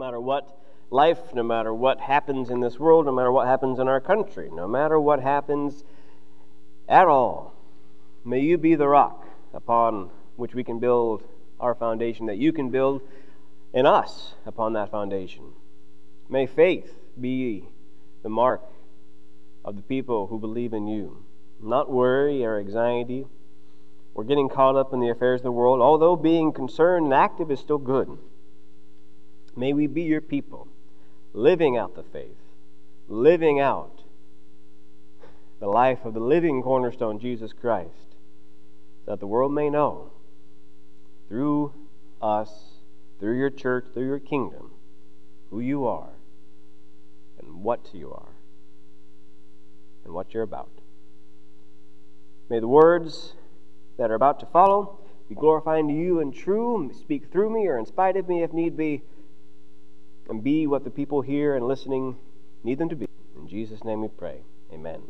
matter what life, no matter what happens in this world, no matter what happens in our country, no matter what happens at all. May you be the rock upon which we can build our foundation, that you can build in us upon that foundation. May faith be the mark of the people who believe in you, not worry or anxiety or getting caught up in the affairs of the world, although being concerned and active is still good. May we be your people, living out the faith, living out the life of the living cornerstone, Jesus Christ, that the world may know through us, through your church, through your kingdom, who you are and what you are and what you're about. May the words that are about to follow be glorifying to you and true, speak through me or in spite of me if need be, and be what the people here and listening need them to be. In Jesus' name we pray. Amen.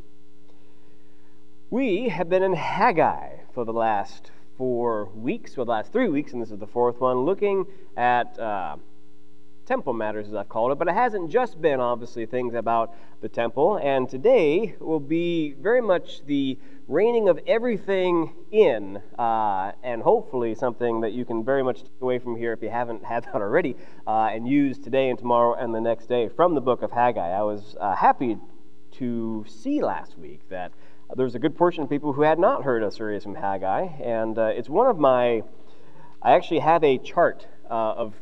We have been in Haggai for the last four weeks, well, the last three weeks, and this is the fourth one, looking at uh, temple matters, as I've called it. But it hasn't just been, obviously, things about the temple. And today will be very much the reining of everything in, uh, and hopefully something that you can very much take away from here if you haven't had that already, uh, and use today and tomorrow and the next day from the book of Haggai. I was uh, happy to see last week that there was a good portion of people who had not heard a series from Haggai, and uh, it's one of my. I actually have a chart uh, of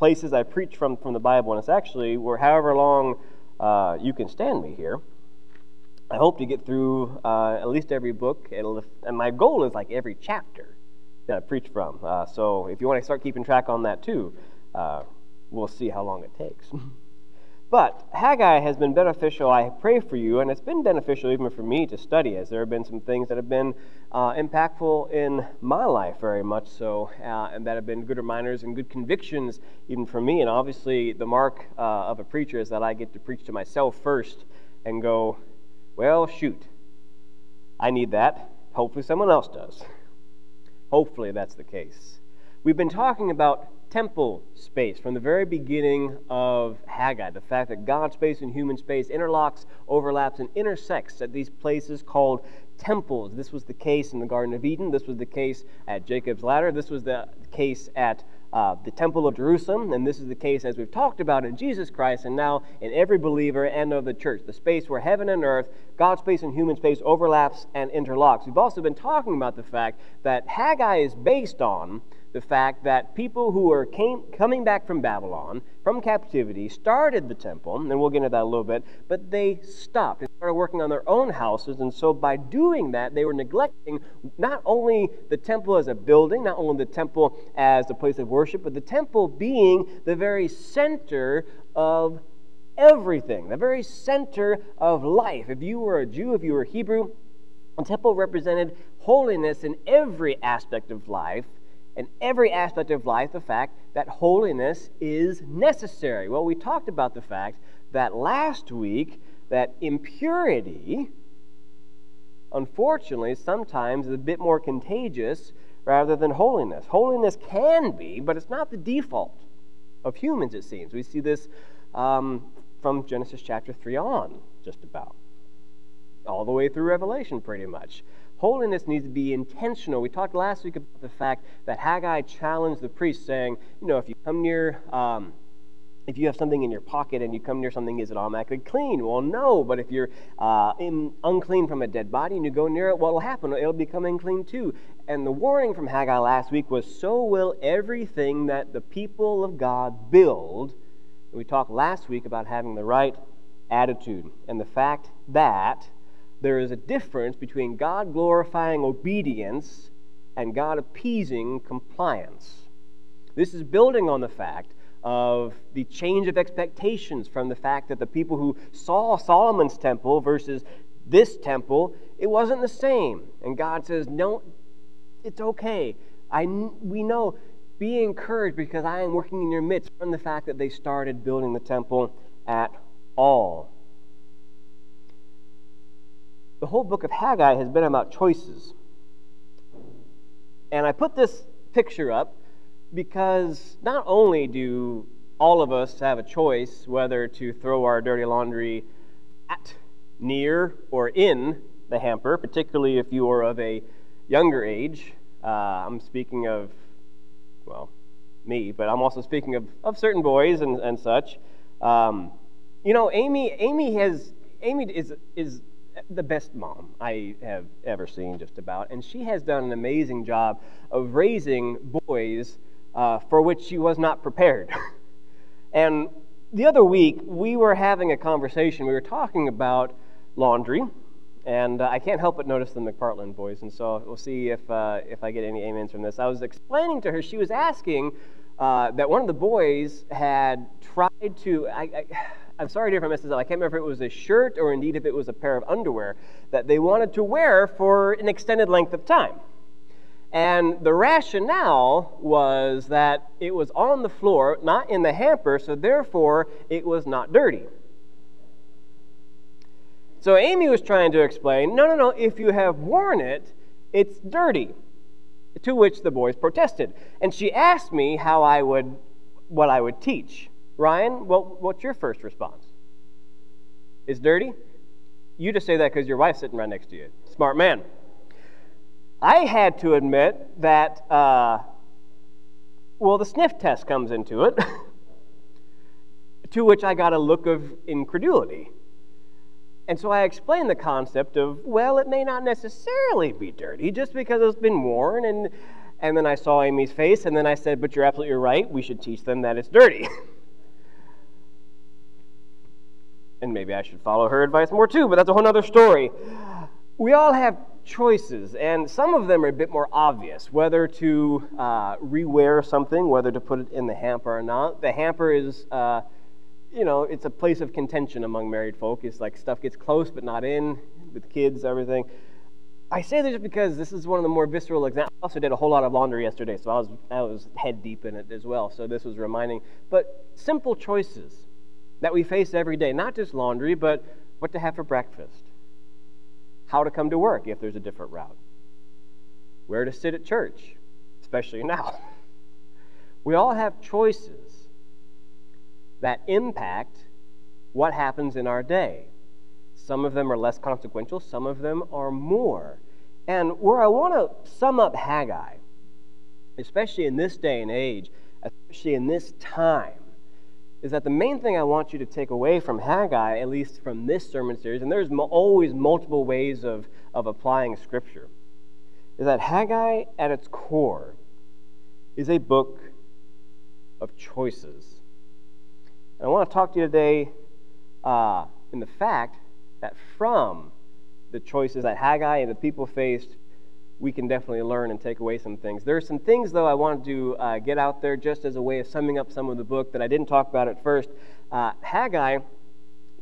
places I preach from from the Bible, and it's actually where however long uh, you can stand me here. I hope to get through uh, at least every book, It'll, and my goal is like every chapter that I preach from. Uh, so if you want to start keeping track on that too, uh, we'll see how long it takes. but Haggai has been beneficial. I pray for you, and it's been beneficial even for me to study, as there have been some things that have been uh, impactful in my life very much so, uh, and that have been good reminders and good convictions even for me. And obviously, the mark uh, of a preacher is that I get to preach to myself first and go, well, shoot. I need that. Hopefully, someone else does. Hopefully, that's the case. We've been talking about temple space from the very beginning of Haggai. The fact that God space and human space interlocks, overlaps, and intersects at these places called temples. This was the case in the Garden of Eden. This was the case at Jacob's Ladder. This was the case at uh, the Temple of Jerusalem, and this is the case as we've talked about in Jesus Christ, and now in every believer and of the church, the space where heaven and earth, God's space and human space overlaps and interlocks. We've also been talking about the fact that Haggai is based on the fact that people who are came, coming back from Babylon, from captivity, started the temple, and we'll get into that a little bit, but they stopped and started working on their own houses. And so by doing that, they were neglecting not only the temple as a building, not only the temple as a place of worship, but the temple being the very center of everything, the very center of life. If you were a Jew, if you were Hebrew, the temple represented holiness in every aspect of life in every aspect of life the fact that holiness is necessary. Well, we talked about the fact that last week that impurity, unfortunately, sometimes is a bit more contagious rather than holiness. Holiness can be, but it's not the default of humans, it seems. We see this um, from Genesis chapter 3 on, just about, all the way through Revelation, pretty much. Holiness needs to be intentional. We talked last week about the fact that Haggai challenged the priest, saying, you know, if you come near, um, if you have something in your pocket and you come near something, is it automatically clean? Well, no. But if you're uh, in, unclean from a dead body and you go near it, what will happen? It'll become unclean too. And the warning from Haggai last week was, so will everything that the people of God build. And we talked last week about having the right attitude and the fact that there is a difference between God glorifying obedience and God appeasing compliance. This is building on the fact of the change of expectations from the fact that the people who saw Solomon's temple versus this temple, it wasn't the same. And God says, No, it's okay. I, we know, be encouraged because I am working in your midst from the fact that they started building the temple at all the whole book of Haggai has been about choices. And I put this picture up because not only do all of us have a choice whether to throw our dirty laundry at, near, or in the hamper, particularly if you are of a younger age. Uh, I'm speaking of, well, me, but I'm also speaking of, of certain boys and, and such. Um, you know, Amy, Amy has, Amy is, is the best mom I have ever seen, just about. And she has done an amazing job of raising boys uh, for which she was not prepared. and the other week, we were having a conversation. We were talking about laundry. And uh, I can't help but notice the McPartland boys. And so we'll see if, uh, if I get any amens from this. I was explaining to her, she was asking uh, that one of the boys had tried to. I, I'm sorry if I messed this up. I can't remember if it was a shirt or indeed if it was a pair of underwear that they wanted to wear for an extended length of time. And the rationale was that it was on the floor, not in the hamper, so therefore it was not dirty. So Amy was trying to explain no, no, no, if you have worn it, it's dirty. To which the boys protested. And she asked me how I would, what I would teach. Ryan, well, what's your first response? It's dirty? You just say that because your wife's sitting right next to you. Smart man. I had to admit that, uh, well, the sniff test comes into it, to which I got a look of incredulity. And so I explained the concept of, well, it may not necessarily be dirty just because it's been worn. And, and then I saw Amy's face, and then I said, but you're absolutely right. We should teach them that it's dirty. and maybe I should follow her advice more too, but that's a whole other story. We all have choices, and some of them are a bit more obvious whether to uh, rewear something, whether to put it in the hamper or not. The hamper is, uh, you know, it's a place of contention among married folk. It's like stuff gets close but not in, with kids, everything. I say this because this is one of the more visceral examples. I also did a whole lot of laundry yesterday, so I was, I was head deep in it as well, so this was reminding. But simple choices that we face every day, not just laundry, but what to have for breakfast, how to come to work if there's a different route, where to sit at church, especially now. We all have choices that impact what happens in our day. Some of them are less consequential, some of them are more. And where I want to sum up Haggai, especially in this day and age, especially in this time, is that the main thing I want you to take away from Haggai, at least from this sermon series, and there's always multiple ways of, of applying Scripture, is that Haggai, at its core, is a book of choices. And I want to talk to you today uh, in the fact that from the choices that Haggai and the people faced we can definitely learn and take away some things. There are some things, though, I wanted to uh, get out there just as a way of summing up some of the book that I didn't talk about at first. Uh, Haggai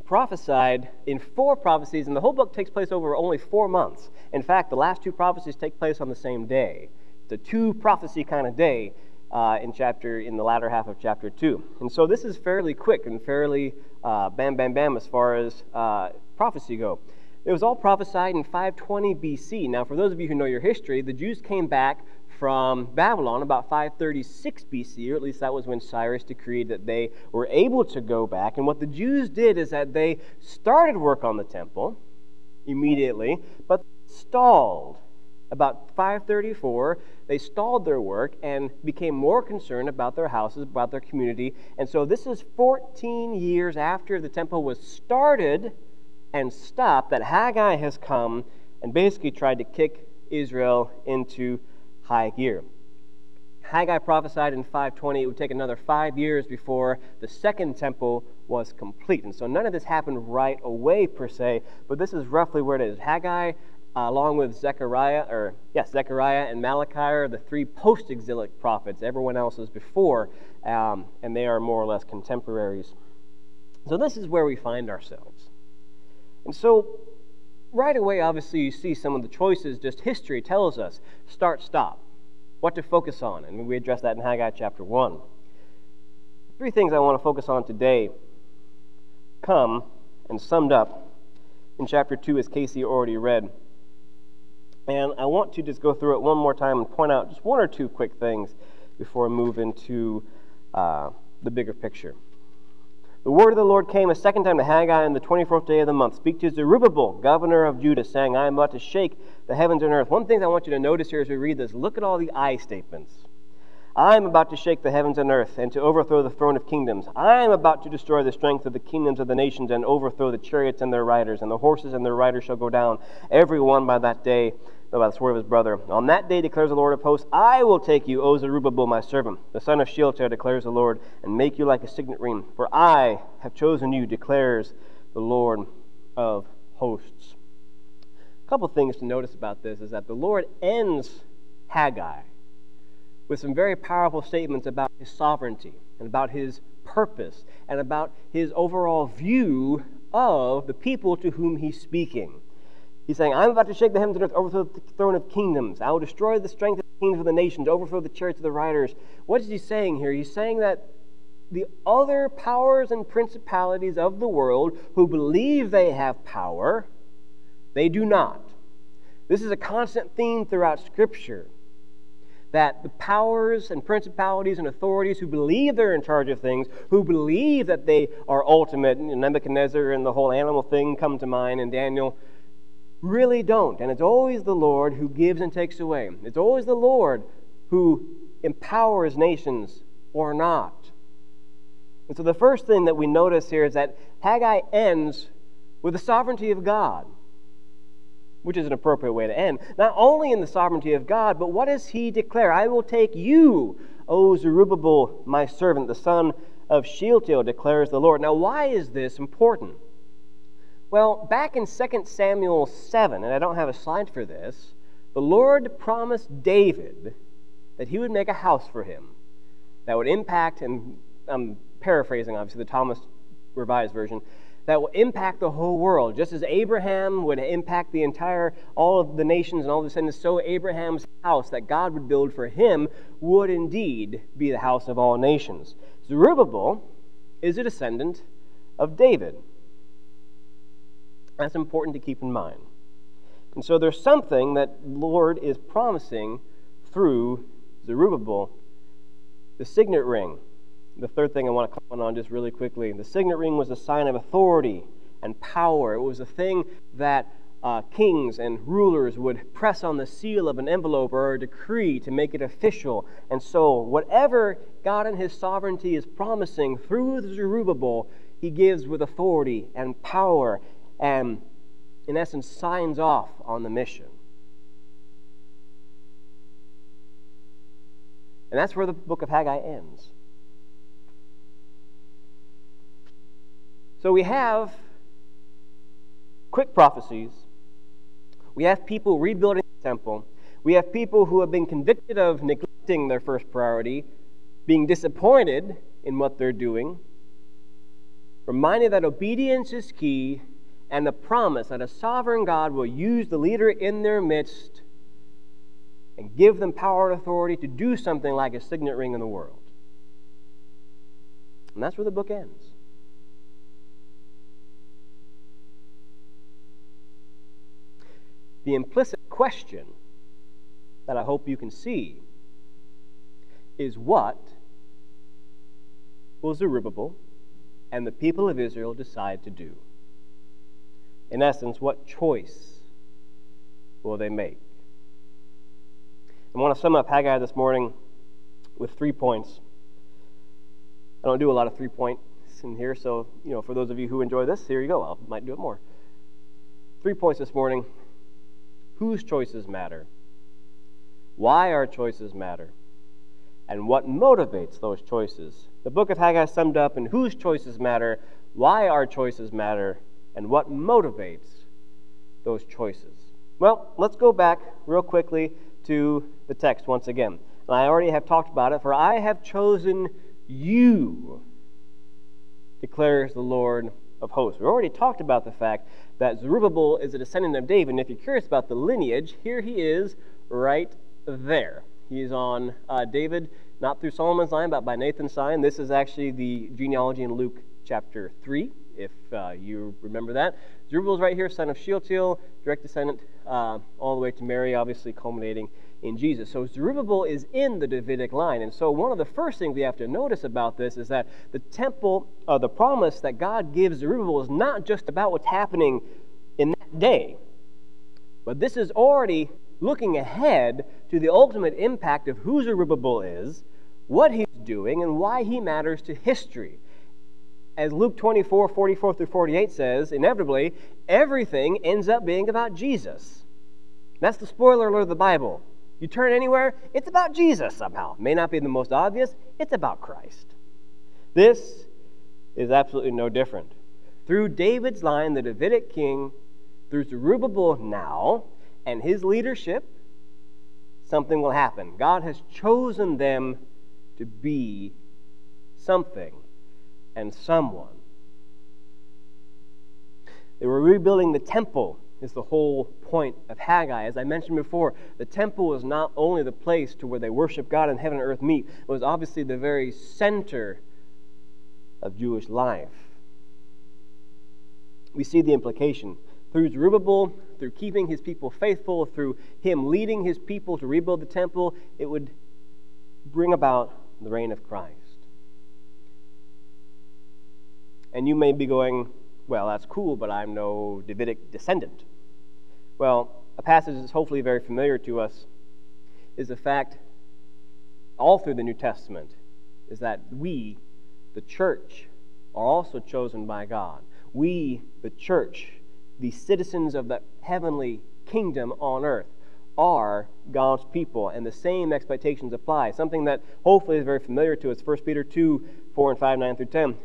prophesied in four prophecies, and the whole book takes place over only four months. In fact, the last two prophecies take place on the same day. It's a two prophecy kind of day uh, in chapter in the latter half of chapter two, and so this is fairly quick and fairly uh, bam, bam, bam as far as uh, prophecy go. It was all prophesied in 520 BC. Now, for those of you who know your history, the Jews came back from Babylon about 536 BC, or at least that was when Cyrus decreed that they were able to go back. And what the Jews did is that they started work on the temple immediately, but stalled. About 534, they stalled their work and became more concerned about their houses, about their community. And so this is 14 years after the temple was started and stopped that Haggai has come and basically tried to kick Israel into high gear. Haggai prophesied in 520 it would take another five years before the second temple was complete. And so none of this happened right away, per se, but this is roughly where it is. Haggai, uh, along with Zechariah, or yes, Zechariah and Malachi are the three post exilic prophets. Everyone else is before, um, and they are more or less contemporaries. So this is where we find ourselves. And so, right away, obviously, you see some of the choices, just history tells us start, stop, what to focus on. And we address that in Haggai chapter 1. Three things I want to focus on today come and summed up in chapter 2, as Casey already read. And I want to just go through it one more time and point out just one or two quick things before I move into uh, the bigger picture. The word of the Lord came a second time to Haggai on the 24th day of the month. Speak to Zerubbabel, governor of Judah, saying, I am about to shake the heavens and earth. One thing I want you to notice here as we read this look at all the I statements. I am about to shake the heavens and earth and to overthrow the throne of kingdoms. I am about to destroy the strength of the kingdoms of the nations and overthrow the chariots and their riders, and the horses and their riders shall go down, every one by that day by the sword of his brother. On that day declares the Lord of hosts, I will take you, O Zerubbabel, my servant, the son of Shealtiel, declares the Lord, and make you like a signet ring. For I have chosen you, declares the Lord of hosts. A couple things to notice about this is that the Lord ends Haggai with some very powerful statements about his sovereignty and about his purpose and about his overall view of the people to whom he's speaking. He's saying, I'm about to shake the heavens and earth, overthrow the throne of kingdoms. I will destroy the strength of the kings of the nations, overthrow the chariots of the riders. What is he saying here? He's saying that the other powers and principalities of the world who believe they have power, they do not. This is a constant theme throughout Scripture that the powers and principalities and authorities who believe they're in charge of things, who believe that they are ultimate, and Nebuchadnezzar and the whole animal thing come to mind, and Daniel really don't. And it's always the Lord who gives and takes away. It's always the Lord who empowers nations or not. And so the first thing that we notice here is that Haggai ends with the sovereignty of God, which is an appropriate way to end. Not only in the sovereignty of God, but what does he declare? I will take you, O Zerubbabel, my servant, the son of Shealtiel, declares the Lord. Now, why is this important? Well, back in 2 Samuel 7, and I don't have a slide for this, the Lord promised David that he would make a house for him that would impact, and I'm paraphrasing obviously the Thomas Revised Version, that will impact the whole world. Just as Abraham would impact the entire, all of the nations and all the descendants, so Abraham's house that God would build for him would indeed be the house of all nations. Zerubbabel is a descendant of David. That's important to keep in mind. And so there's something that Lord is promising through Zerubbabel. The signet ring. The third thing I want to comment on just really quickly. The signet ring was a sign of authority and power. It was a thing that uh, kings and rulers would press on the seal of an envelope or a decree to make it official. And so, whatever God in His sovereignty is promising through Zerubbabel, He gives with authority and power and, in essence, signs off on the mission. And that's where the book of Haggai ends. So we have quick prophecies. We have people rebuilding the temple. We have people who have been convicted of neglecting their first priority, being disappointed in what they're doing, reminded that obedience is key and the promise that a sovereign God will use the leader in their midst and give them power and authority to do something like a signet ring in the world. And that's where the book ends. The implicit question that I hope you can see is what will Zerubbabel and the people of Israel decide to do? In essence, what choice will they make? I want to sum up Haggai this morning with three points. I don't do a lot of three points in here, so you know, for those of you who enjoy this, here you go. I might do it more. Three points this morning. Whose choices matter? Why our choices matter? And what motivates those choices? The book of Haggai summed up in whose choices matter, why our choices matter, and what motivates those choices. Well, let's go back real quickly to the text once again. And I already have talked about it. For I have chosen you, declares the Lord of hosts. We already talked about the fact that Zerubbabel is a descendant of David. And if you're curious about the lineage, here he is right there. He's on uh, David, not through Solomon's line, but by Nathan's line. This is actually the genealogy in Luke chapter 3 if uh, you remember that. Zerubbabel is right here, son of Shealtiel, direct descendant uh, all the way to Mary, obviously culminating in Jesus. So Zerubbabel is in the Davidic line. And so one of the first things we have to notice about this is that the temple, uh, the promise that God gives Zerubbabel is not just about what's happening in that day, but this is already looking ahead to the ultimate impact of who Zerubbabel is, what he's doing, and why he matters to history. As Luke 24, 44 through 48 says, inevitably, everything ends up being about Jesus. That's the spoiler alert of the Bible. You turn anywhere, it's about Jesus somehow. May not be the most obvious, it's about Christ. This is absolutely no different. Through David's line, the Davidic king, through Zerubbabel now, and his leadership, something will happen. God has chosen them to be something and someone. They were rebuilding the temple, is the whole point of Haggai. As I mentioned before, the temple was not only the place to where they worship God and heaven and earth meet, it was obviously the very center of Jewish life. We see the implication. Through Zerubbabel, through keeping his people faithful, through him leading his people to rebuild the temple, it would bring about the reign of Christ. And you may be going, well, that's cool, but I'm no Davidic descendant. Well, a passage that's hopefully very familiar to us is the fact, all through the New Testament, is that we, the church, are also chosen by God. We, the church, the citizens of the heavenly kingdom on earth, are God's people, and the same expectations apply. Something that hopefully is very familiar to us 1 Peter 2 4 and 5, 9 through 10.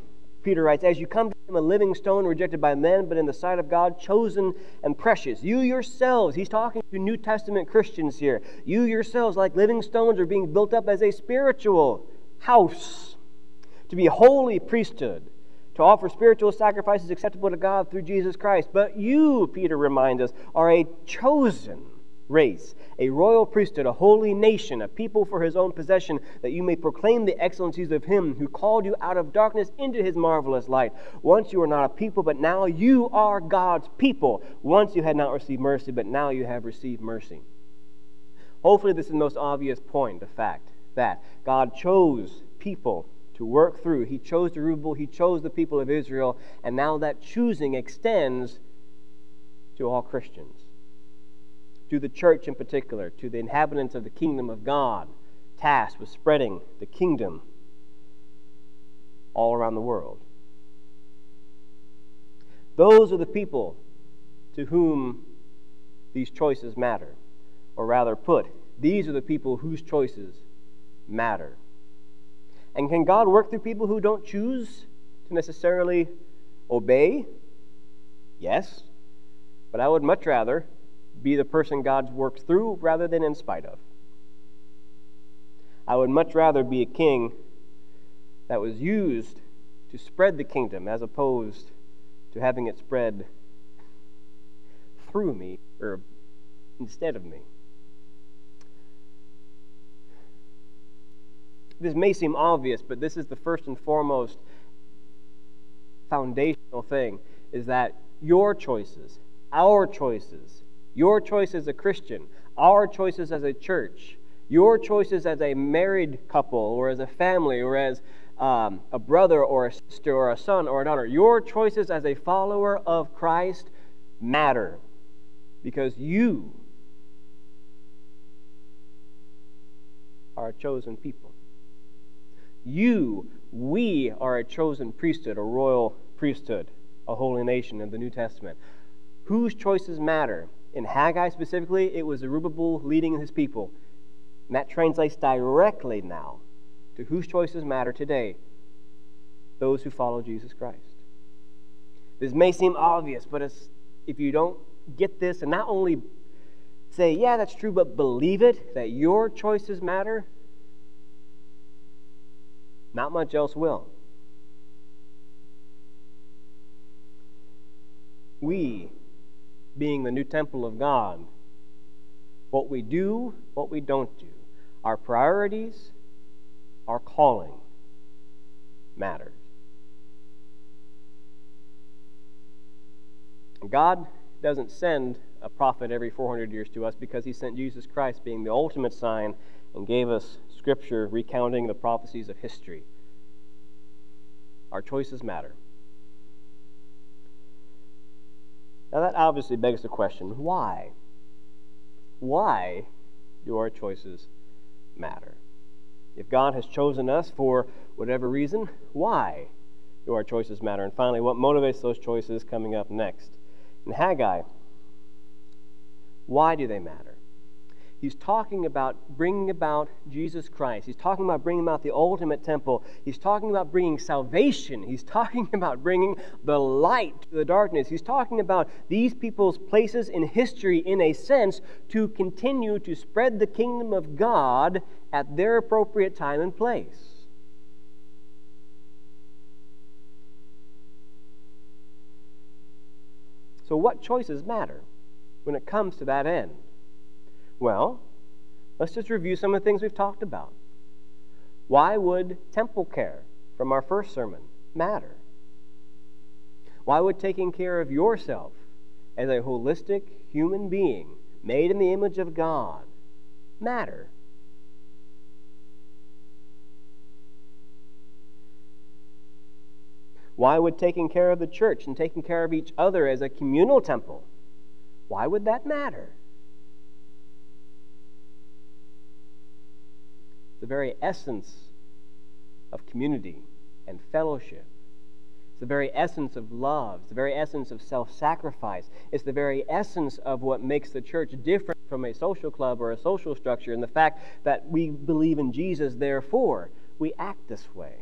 Peter writes, As you come to him, a living stone rejected by men, but in the sight of God, chosen and precious. You yourselves, he's talking to New Testament Christians here, you yourselves, like living stones, are being built up as a spiritual house to be a holy priesthood, to offer spiritual sacrifices acceptable to God through Jesus Christ. But you, Peter reminds us, are a chosen race, a royal priesthood, a holy nation, a people for his own possession, that you may proclaim the excellencies of him who called you out of darkness into his marvelous light. Once you were not a people, but now you are God's people. Once you had not received mercy, but now you have received mercy. Hopefully, this is the most obvious point the fact that God chose people to work through. He chose Zerubbabel, He chose the people of Israel, and now that choosing extends to all Christians to the church in particular, to the inhabitants of the kingdom of God, tasked with spreading the kingdom all around the world. Those are the people to whom these choices matter. Or rather put, these are the people whose choices matter. And can God work through people who don't choose to necessarily obey? Yes. But I would much rather be the person God's works through rather than in spite of. I would much rather be a king that was used to spread the kingdom as opposed to having it spread through me or instead of me. This may seem obvious, but this is the first and foremost foundational thing is that your choices, our choices, your choice as a Christian, our choices as a church, your choices as a married couple or as a family or as um, a brother or a sister or a son or a daughter, your choices as a follower of Christ matter because you are a chosen people. You, we are a chosen priesthood, a royal priesthood, a holy nation in the New Testament. Whose choices matter? In Haggai specifically, it was Zerubbabel leading his people. And that translates directly now to whose choices matter today those who follow Jesus Christ. This may seem obvious, but if you don't get this and not only say, yeah, that's true, but believe it, that your choices matter, not much else will. We being the new temple of God. What we do, what we don't do, our priorities, our calling matters. God doesn't send a prophet every 400 years to us because he sent Jesus Christ being the ultimate sign and gave us scripture recounting the prophecies of history. Our choices matter. Now, that obviously begs the question why? Why do our choices matter? If God has chosen us for whatever reason, why do our choices matter? And finally, what motivates those choices coming up next? In Haggai, why do they matter? He's talking about bringing about Jesus Christ. He's talking about bringing about the ultimate temple. He's talking about bringing salvation. He's talking about bringing the light to the darkness. He's talking about these people's places in history, in a sense, to continue to spread the kingdom of God at their appropriate time and place. So, what choices matter when it comes to that end? Well, let's just review some of the things we've talked about. Why would temple care from our first sermon matter? Why would taking care of yourself as a holistic human being made in the image of God matter? Why would taking care of the church and taking care of each other as a communal temple, why would that matter? The very essence of community and fellowship. It's the very essence of love. It's the very essence of self sacrifice. It's the very essence of what makes the church different from a social club or a social structure, and the fact that we believe in Jesus, therefore, we act this way.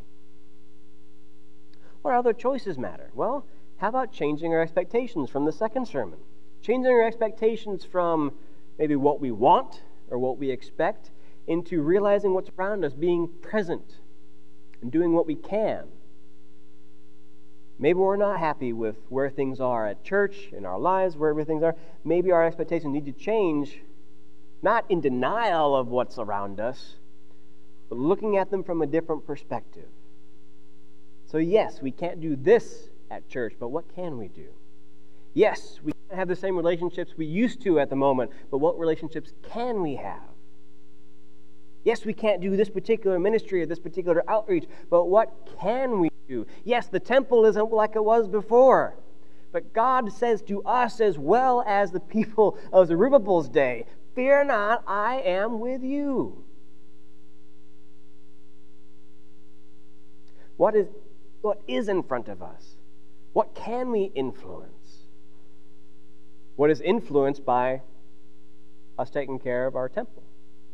What other choices matter? Well, how about changing our expectations from the second sermon? Changing our expectations from maybe what we want or what we expect into realizing what's around us, being present and doing what we can. Maybe we're not happy with where things are at church, in our lives, wherever things are. Maybe our expectations need to change, not in denial of what's around us, but looking at them from a different perspective. So, yes, we can't do this at church, but what can we do? Yes, we can't have the same relationships we used to at the moment, but what relationships can we have? Yes, we can't do this particular ministry or this particular outreach, but what can we do? Yes, the temple isn't like it was before. But God says to us, as well as the people of Zerubbabel's day, Fear not, I am with you. What is what is in front of us? What can we influence? What is influenced by us taking care of our temple,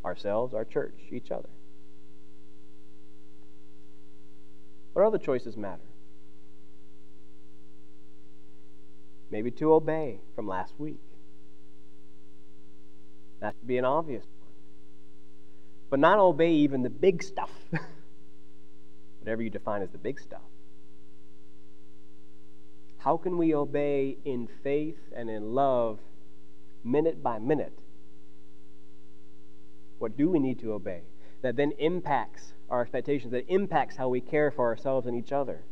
ourselves, our church, each other? What other choices matter? Maybe to obey from last week. That would be an obvious one. But not obey even the big stuff, whatever you define as the big stuff. How can we obey in faith and in love minute by minute? What do we need to obey? That then impacts our expectations, that impacts how we care for ourselves and each other.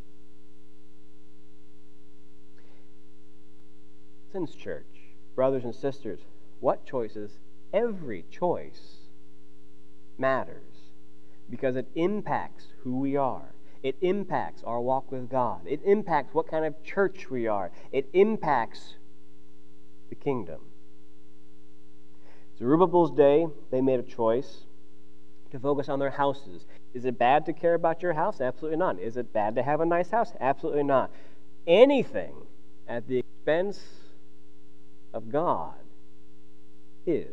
Since church, brothers and sisters, what choices? Every choice matters because it impacts who we are. It impacts our walk with God. It impacts what kind of church we are. It impacts the kingdom. Zerubbabel's day, they made a choice to focus on their houses. Is it bad to care about your house? Absolutely not. Is it bad to have a nice house? Absolutely not. Anything at the expense of God is.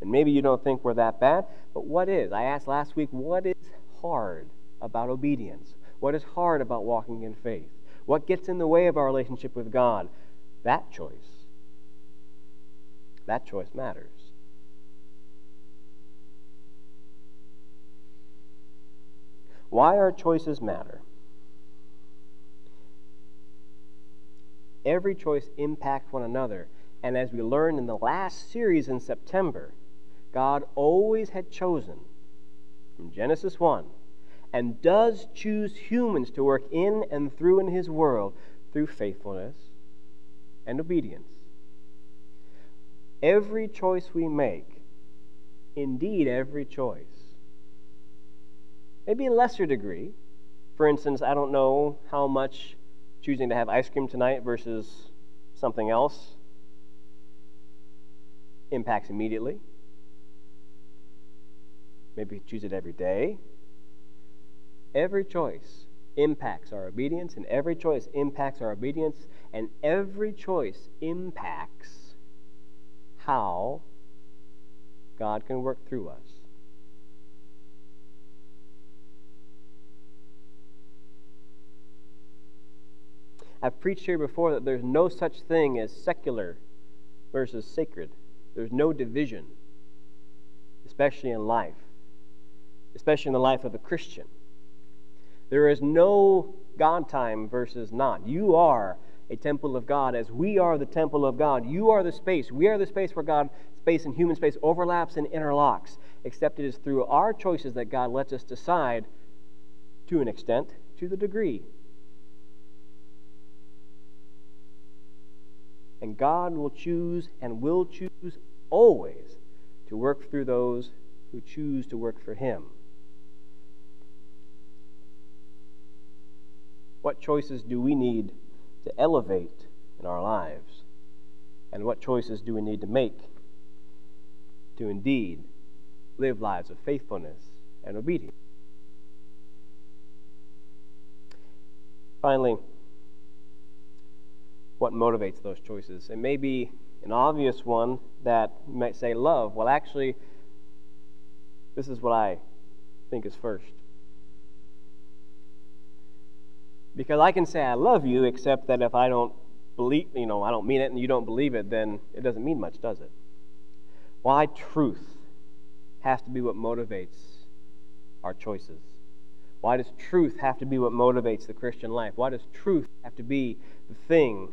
And maybe you don't think we're that bad, but what is? I asked last week, what is hard about obedience? What is hard about walking in faith? What gets in the way of our relationship with God? That choice. That choice matters. Why our choices matter. Every choice impacts one another. And as we learned in the last series in September, God always had chosen, from Genesis 1, and does choose humans to work in and through in his world through faithfulness and obedience. Every choice we make, indeed, every choice, maybe a lesser degree. For instance, I don't know how much choosing to have ice cream tonight versus something else impacts immediately. Maybe choose it every day. Every choice impacts our obedience, and every choice impacts our obedience, and every choice impacts how God can work through us. I've preached here before that there's no such thing as secular versus sacred. There's no division, especially in life, especially in the life of a Christian. There is no God time versus not. You are a temple of God as we are the temple of God. You are the space. We are the space where God, space and human space overlaps and interlocks, except it is through our choices that God lets us decide to an extent, to the degree. And God will choose and will choose always to work through those who choose to work for Him. What choices do we need to elevate in our lives? And what choices do we need to make to indeed live lives of faithfulness and obedience? Finally, what motivates those choices? It may be an obvious one that you might say love. Well, actually, this is what I think is first. Because I can say I love you, except that if I don't believe, you know, I don't mean it and you don't believe it, then it doesn't mean much, does it? Why truth has to be what motivates our choices? Why does truth have to be what motivates the Christian life? Why does truth have to be the thing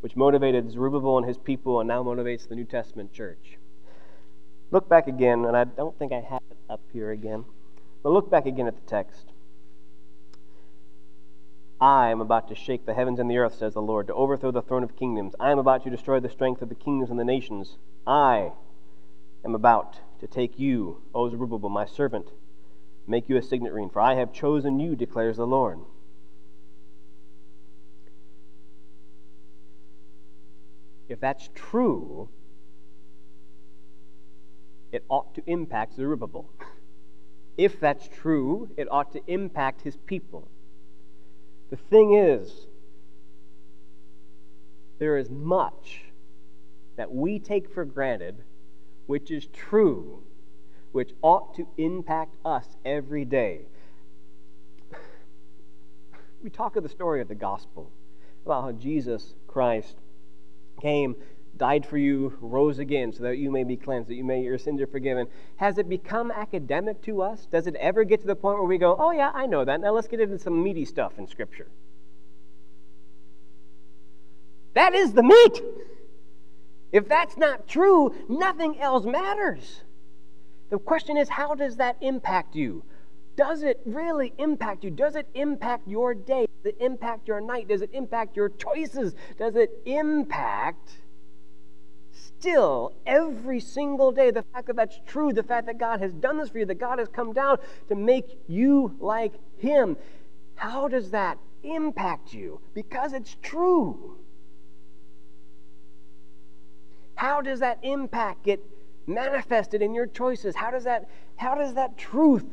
which motivated Zerubbabel and his people and now motivates the New Testament church? Look back again, and I don't think I have it up here again, but look back again at the text. I am about to shake the heavens and the earth, says the Lord, to overthrow the throne of kingdoms. I am about to destroy the strength of the kingdoms and the nations. I am about to take you, O Zerubbabel, my servant, make you a signet ring, for I have chosen you, declares the Lord. If that's true, it ought to impact Zerubbabel. If that's true, it ought to impact his people. The thing is, there is much that we take for granted which is true, which ought to impact us every day. We talk of the story of the gospel, about how Jesus Christ came died for you, rose again, so that you may be cleansed, that you may your sins are forgiven. Has it become academic to us? Does it ever get to the point where we go, "Oh yeah, I know that. Now let's get into some meaty stuff in Scripture." That is the meat. If that's not true, nothing else matters. The question is, how does that impact you? Does it really impact you? Does it impact your day? Does it impact your night? Does it impact your choices? Does it impact still every single day the fact that that's true, the fact that God has done this for you, that God has come down to make you like Him. How does that impact you? Because it's true. How does that impact get manifested in your choices? How does that, how does that truth,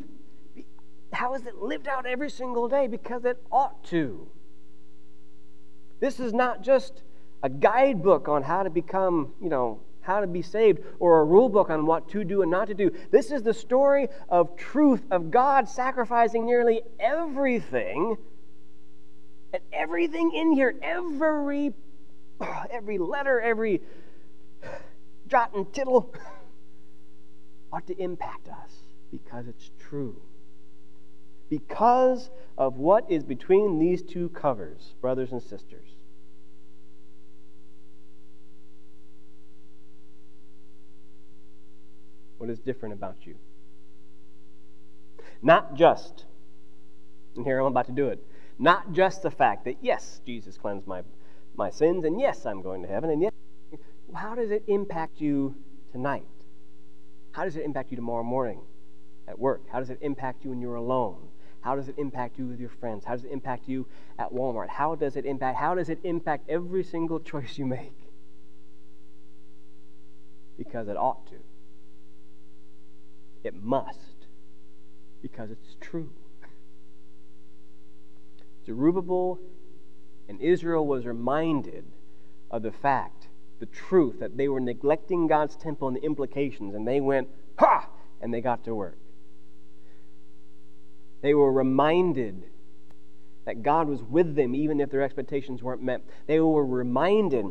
how is it lived out every single day? Because it ought to. This is not just a guidebook on how to become, you know, how to be saved, or a rule book on what to do and not to do. This is the story of truth, of God sacrificing nearly everything. And everything in here, every, every letter, every jot and tittle, ought to impact us because it's true. Because of what is between these two covers, brothers and sisters. What is different about you? Not just, and here I'm about to do it, not just the fact that, yes, Jesus cleansed my, my sins, and yes, I'm going to heaven, and yes, how does it impact you tonight? How does it impact you tomorrow morning at work? How does it impact you when you're alone? How does it impact you with your friends? How does it impact you at Walmart? How does it impact how does it impact every single choice you make? Because it ought to. It must. Because it's true. Zerubbabel and Israel was reminded of the fact, the truth, that they were neglecting God's temple and the implications, and they went, ha! And they got to work. They were reminded that God was with them even if their expectations weren't met. They were reminded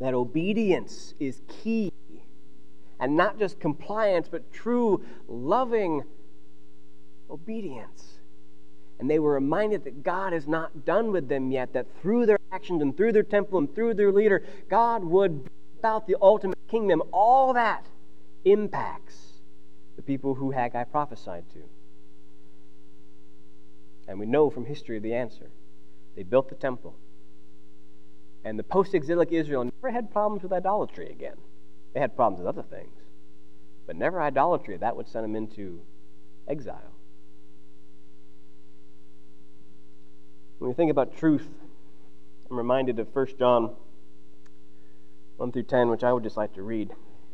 that obedience is key. And not just compliance, but true, loving obedience. And they were reminded that God is not done with them yet, that through their actions and through their temple and through their leader, God would bring about the ultimate kingdom. All that impacts the people who Haggai prophesied to. And we know from history the answer. They built the temple. And the post exilic Israel never had problems with idolatry again. They had problems with other things, but never idolatry. That would send them into exile. When we think about truth, I'm reminded of 1 John 1 through 10, which I would just like to read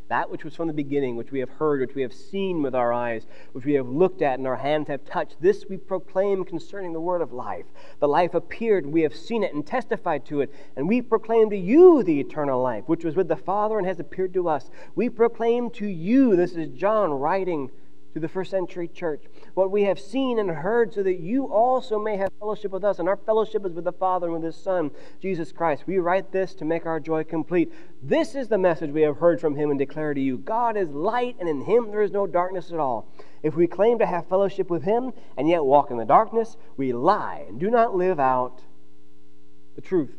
that which was from the beginning, which we have heard, which we have seen with our eyes, which we have looked at and our hands have touched, this we proclaim concerning the word of life. The life appeared, we have seen it and testified to it, and we proclaim to you the eternal life, which was with the Father and has appeared to us. We proclaim to you, this is John writing to the first century church, what we have seen and heard, so that you also may have fellowship with us. And our fellowship is with the Father and with His Son, Jesus Christ. We write this to make our joy complete. This is the message we have heard from Him and declare to you God is light, and in Him there is no darkness at all. If we claim to have fellowship with Him and yet walk in the darkness, we lie and do not live out the truth.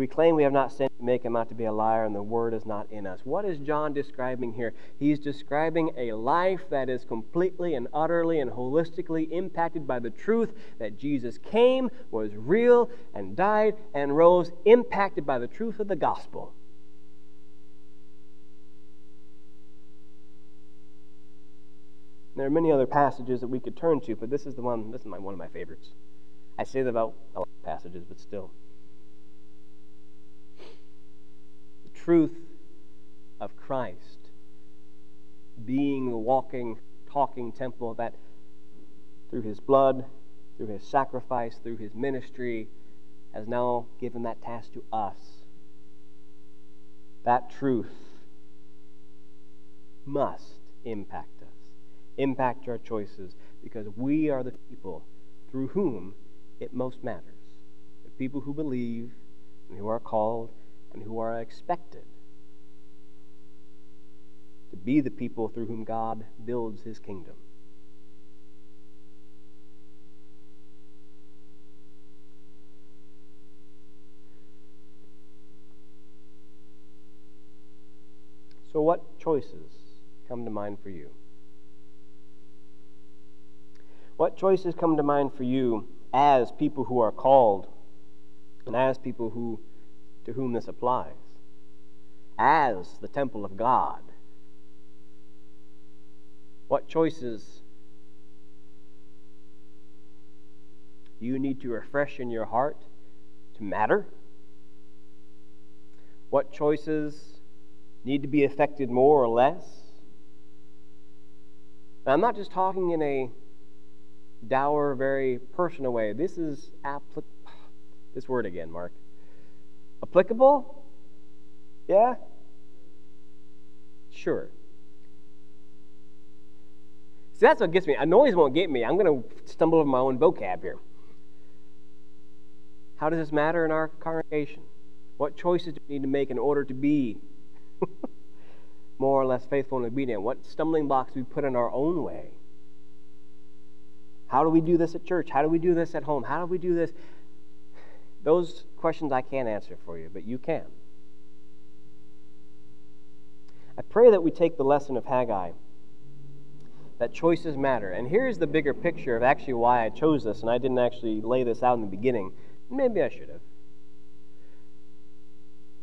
we claim we have not sinned, we make him out to be a liar, and the word is not in us. What is John describing here? He's describing a life that is completely and utterly and holistically impacted by the truth that Jesus came, was real, and died and rose, impacted by the truth of the gospel. There are many other passages that we could turn to, but this is the one. This is my, one of my favorites. I say that about a lot of passages, but still. Truth of Christ being the walking, talking temple that through his blood, through his sacrifice, through his ministry, has now given that task to us. That truth must impact us, impact our choices, because we are the people through whom it most matters. The people who believe and who are called and who are expected to be the people through whom God builds his kingdom. So, what choices come to mind for you? What choices come to mind for you as people who are called and as people who to whom this applies as the temple of God. What choices you need to refresh in your heart to matter? What choices need to be affected more or less? Now, I'm not just talking in a dour, very personal way. This is applic- this word again, Mark. Applicable? Yeah? Sure. See, that's what gets me. A noise won't get me. I'm going to stumble over my own vocab here. How does this matter in our congregation? What choices do we need to make in order to be more or less faithful and obedient? What stumbling blocks do we put in our own way? How do we do this at church? How do we do this at home? How do we do this those questions I can't answer for you, but you can. I pray that we take the lesson of Haggai, that choices matter. And here's the bigger picture of actually why I chose this, and I didn't actually lay this out in the beginning. Maybe I should have.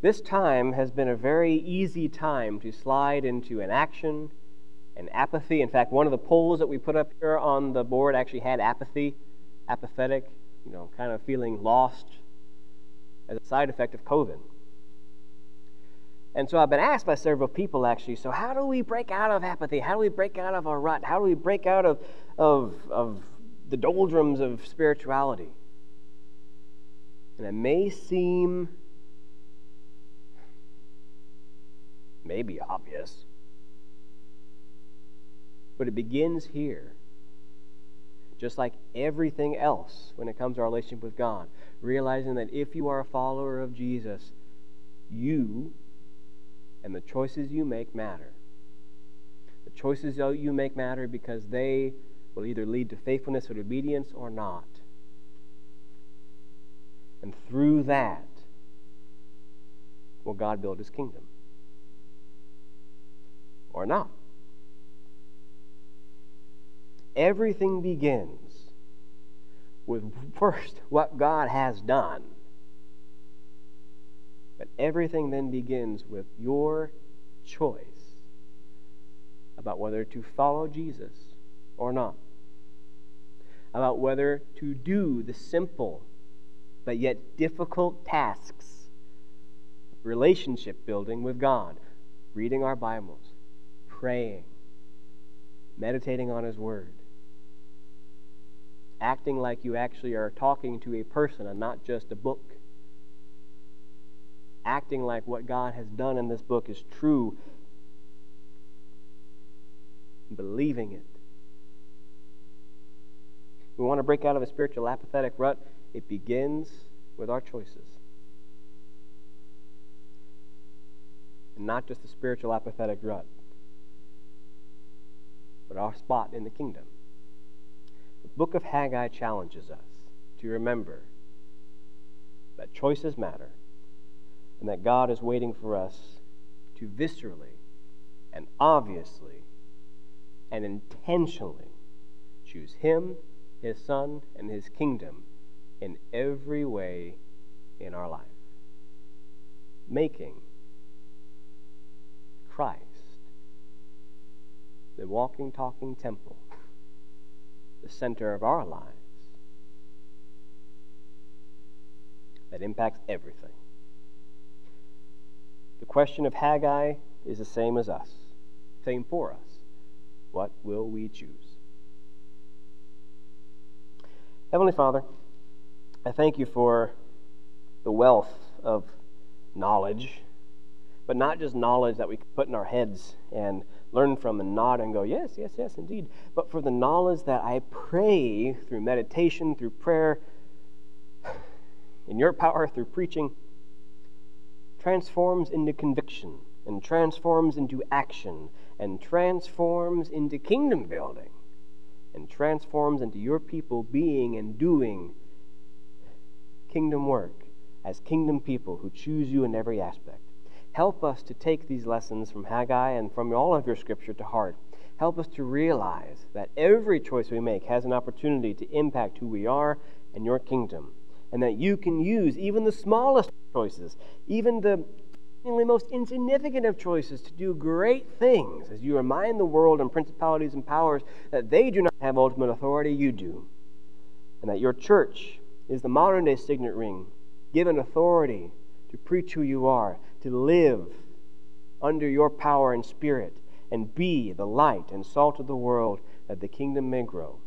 This time has been a very easy time to slide into inaction and apathy. In fact, one of the polls that we put up here on the board actually had apathy, apathetic, you know, kind of feeling lost as a side effect of COVID. And so I've been asked by several people actually, so how do we break out of apathy? How do we break out of our rut? How do we break out of, of, of the doldrums of spirituality? And it may seem maybe obvious. But it begins here. Just like everything else when it comes to our relationship with God, realizing that if you are a follower of Jesus, you and the choices you make matter. The choices you make matter because they will either lead to faithfulness or obedience or not. And through that, will God build his kingdom or not. Everything begins with first what God has done. But everything then begins with your choice about whether to follow Jesus or not. About whether to do the simple but yet difficult tasks relationship building with God, reading our Bibles, praying, meditating on His Word, acting like you actually are talking to a person and not just a book, acting like what God has done in this book is true, believing it. We want to break out of a spiritual apathetic rut. It begins with our choices. And not just a spiritual apathetic rut but our spot in the kingdom. The book of Haggai challenges us to remember that choices matter and that God is waiting for us to viscerally and obviously and intentionally choose Him, His Son, and His kingdom in every way in our life, making Christ the walking, talking temple, the center of our lives, that impacts everything. The question of Haggai is the same as us, same for us. What will we choose? Heavenly Father, I thank you for the wealth of knowledge, but not just knowledge that we put in our heads and learn from and nod and go, yes, yes, yes, indeed. But for the knowledge that I pray through meditation, through prayer, in your power, through preaching, transforms into conviction and transforms into action and transforms into kingdom building and transforms into your people being and doing kingdom work as kingdom people who choose you in every aspect. Help us to take these lessons from Haggai and from all of your scripture to heart. Help us to realize that every choice we make has an opportunity to impact who we are and your kingdom, and that you can use even the smallest choices, even the most insignificant of choices to do great things as you remind the world and principalities and powers that they do not have ultimate authority, you do. And that your church is the modern day signet ring given authority to preach who you are, to live under your power and spirit, and be the light and salt of the world that the kingdom may grow.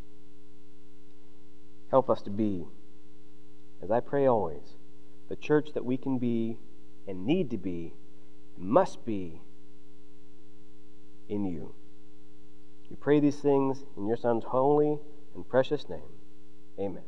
Help us to be, as I pray always, the church that we can be and need to be, and must be in you. We pray these things in your Son's holy and precious name. Amen.